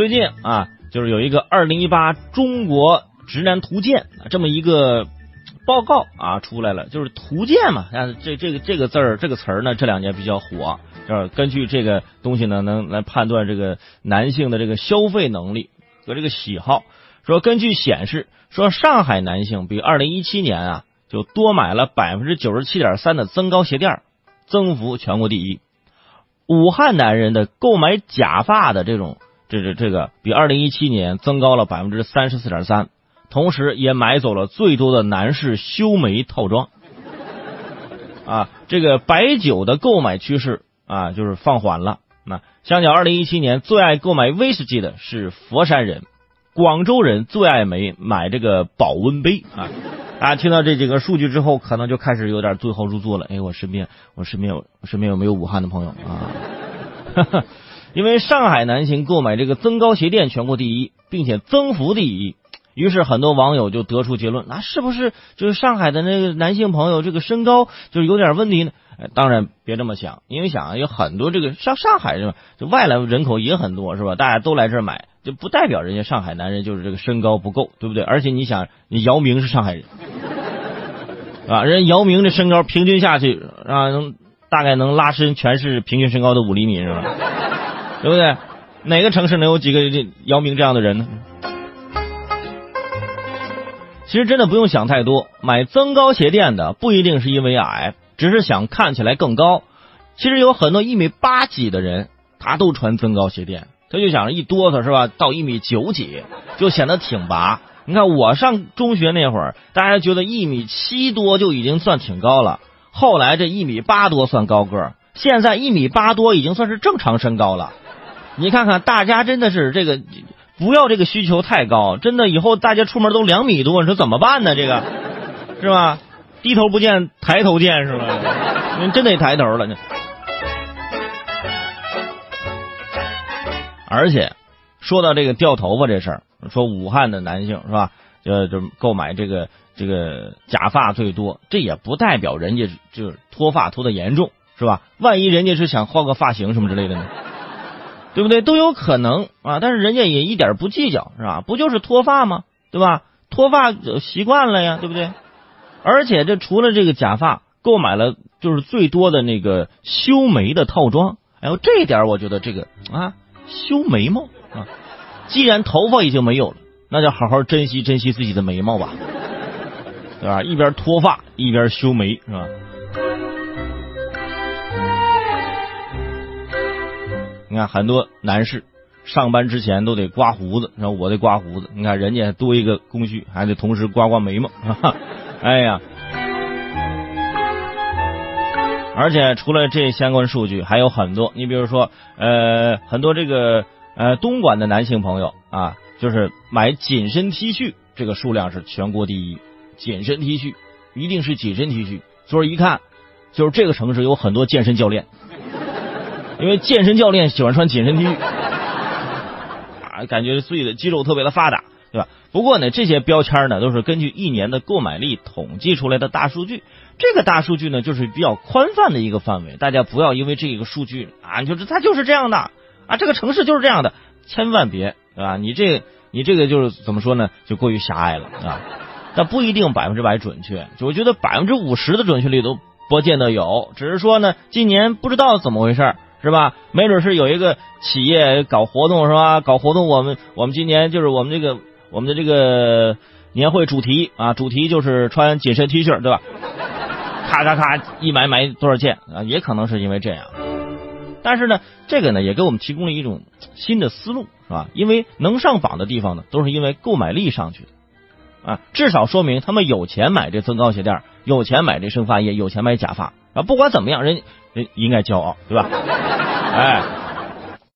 最近啊，就是有一个二零一八中国直男图鉴这么一个报告啊出来了，就是图鉴嘛，啊，这这个这个字儿这个词儿呢，这两年比较火，就是根据这个东西呢，能来判断这个男性的这个消费能力和这个喜好。说根据显示，说上海男性比二零一七年啊就多买了百分之九十七点三的增高鞋垫，增幅全国第一。武汉男人的购买假发的这种，这这这个比二零一七年增高了百分之三十四点三，同时也买走了最多的男士修眉套装。啊，这个白酒的购买趋势啊，就是放缓了。那相较二零一七年，最爱购买威士忌的是佛山人。广州人最爱买买这个保温杯啊！大家听到这几个数据之后，可能就开始有点对号入座了。哎，我身边我身边有我身边有没有武汉的朋友啊？哈 哈因为上海男性购买这个增高鞋垫全国第一，并且增幅第一，于是很多网友就得出结论：那是不是就是上海的那个男性朋友这个身高就是有点问题呢？当然别这么想，因为想有很多这个上上海是吧？就外来人口也很多是吧？大家都来这儿买。就不代表人家上海男人就是这个身高不够，对不对？而且你想，你姚明是上海人，啊，人姚明的身高平均下去啊，能大概能拉伸全市平均身高的五厘米，是吧？对不对？哪个城市能有几个姚明这样的人呢？其实真的不用想太多，买增高鞋垫的不一定是因为矮，只是想看起来更高。其实有很多一米八几的人，他都穿增高鞋垫。他就想着一哆嗦是吧？到一米九几就显得挺拔。你看我上中学那会儿，大家觉得一米七多就已经算挺高了。后来这一米八多算高个，现在一米八多已经算是正常身高了。你看看大家真的是这个，不要这个需求太高。真的以后大家出门都两米多，你说怎么办呢？这个是吧？低头不见抬头见是吧？你真得抬头了。而且，说到这个掉头发这事儿，说武汉的男性是吧？就就购买这个这个假发最多，这也不代表人家就是脱发脱的严重，是吧？万一人家是想换个发型什么之类的呢？对不对？都有可能啊！但是人家也一点不计较，是吧？不就是脱发吗？对吧？脱发习惯了呀，对不对？而且这除了这个假发，购买了就是最多的那个修眉的套装。哎呦，这一点我觉得这个啊。修眉毛啊！既然头发已经没有了，那就好好珍惜珍惜自己的眉毛吧，对吧？一边脱发一边修眉，是吧？你看很多男士上班之前都得刮胡子，然后我得刮胡子。你看人家多一个工序，还得同时刮刮眉毛，哎呀！而且除了这相关数据，还有很多。你比如说，呃，很多这个呃东莞的男性朋友啊，就是买紧身 T 恤，这个数量是全国第一。紧身 T 恤一定是紧身 T 恤，所以一看就是这个城市有很多健身教练，因为健身教练喜欢穿紧身 T 恤，啊，感觉自己的肌肉特别的发达，对吧？不过呢，这些标签呢都是根据一年的购买力统计出来的大数据。这个大数据呢，就是比较宽泛的一个范围，大家不要因为这个数据啊，就是它就是这样的啊，这个城市就是这样的，千万别对吧？你这你这个就是怎么说呢？就过于狭隘了啊，但不一定百分之百准确，我觉得百分之五十的准确率都不见得有，只是说呢，今年不知道怎么回事是吧？没准是有一个企业搞活动是吧？搞活动，我们我们今年就是我们这个我们的这个年会主题啊，主题就是穿紧身 T 恤，对吧？咔咔咔，一买买多少件啊？也可能是因为这样，但是呢，这个呢也给我们提供了一种新的思路，是吧？因为能上榜的地方呢，都是因为购买力上去的啊，至少说明他们有钱买这增高鞋垫，有钱买这生发液，有钱买假发啊。不管怎么样，人人应该骄傲，对吧？哎。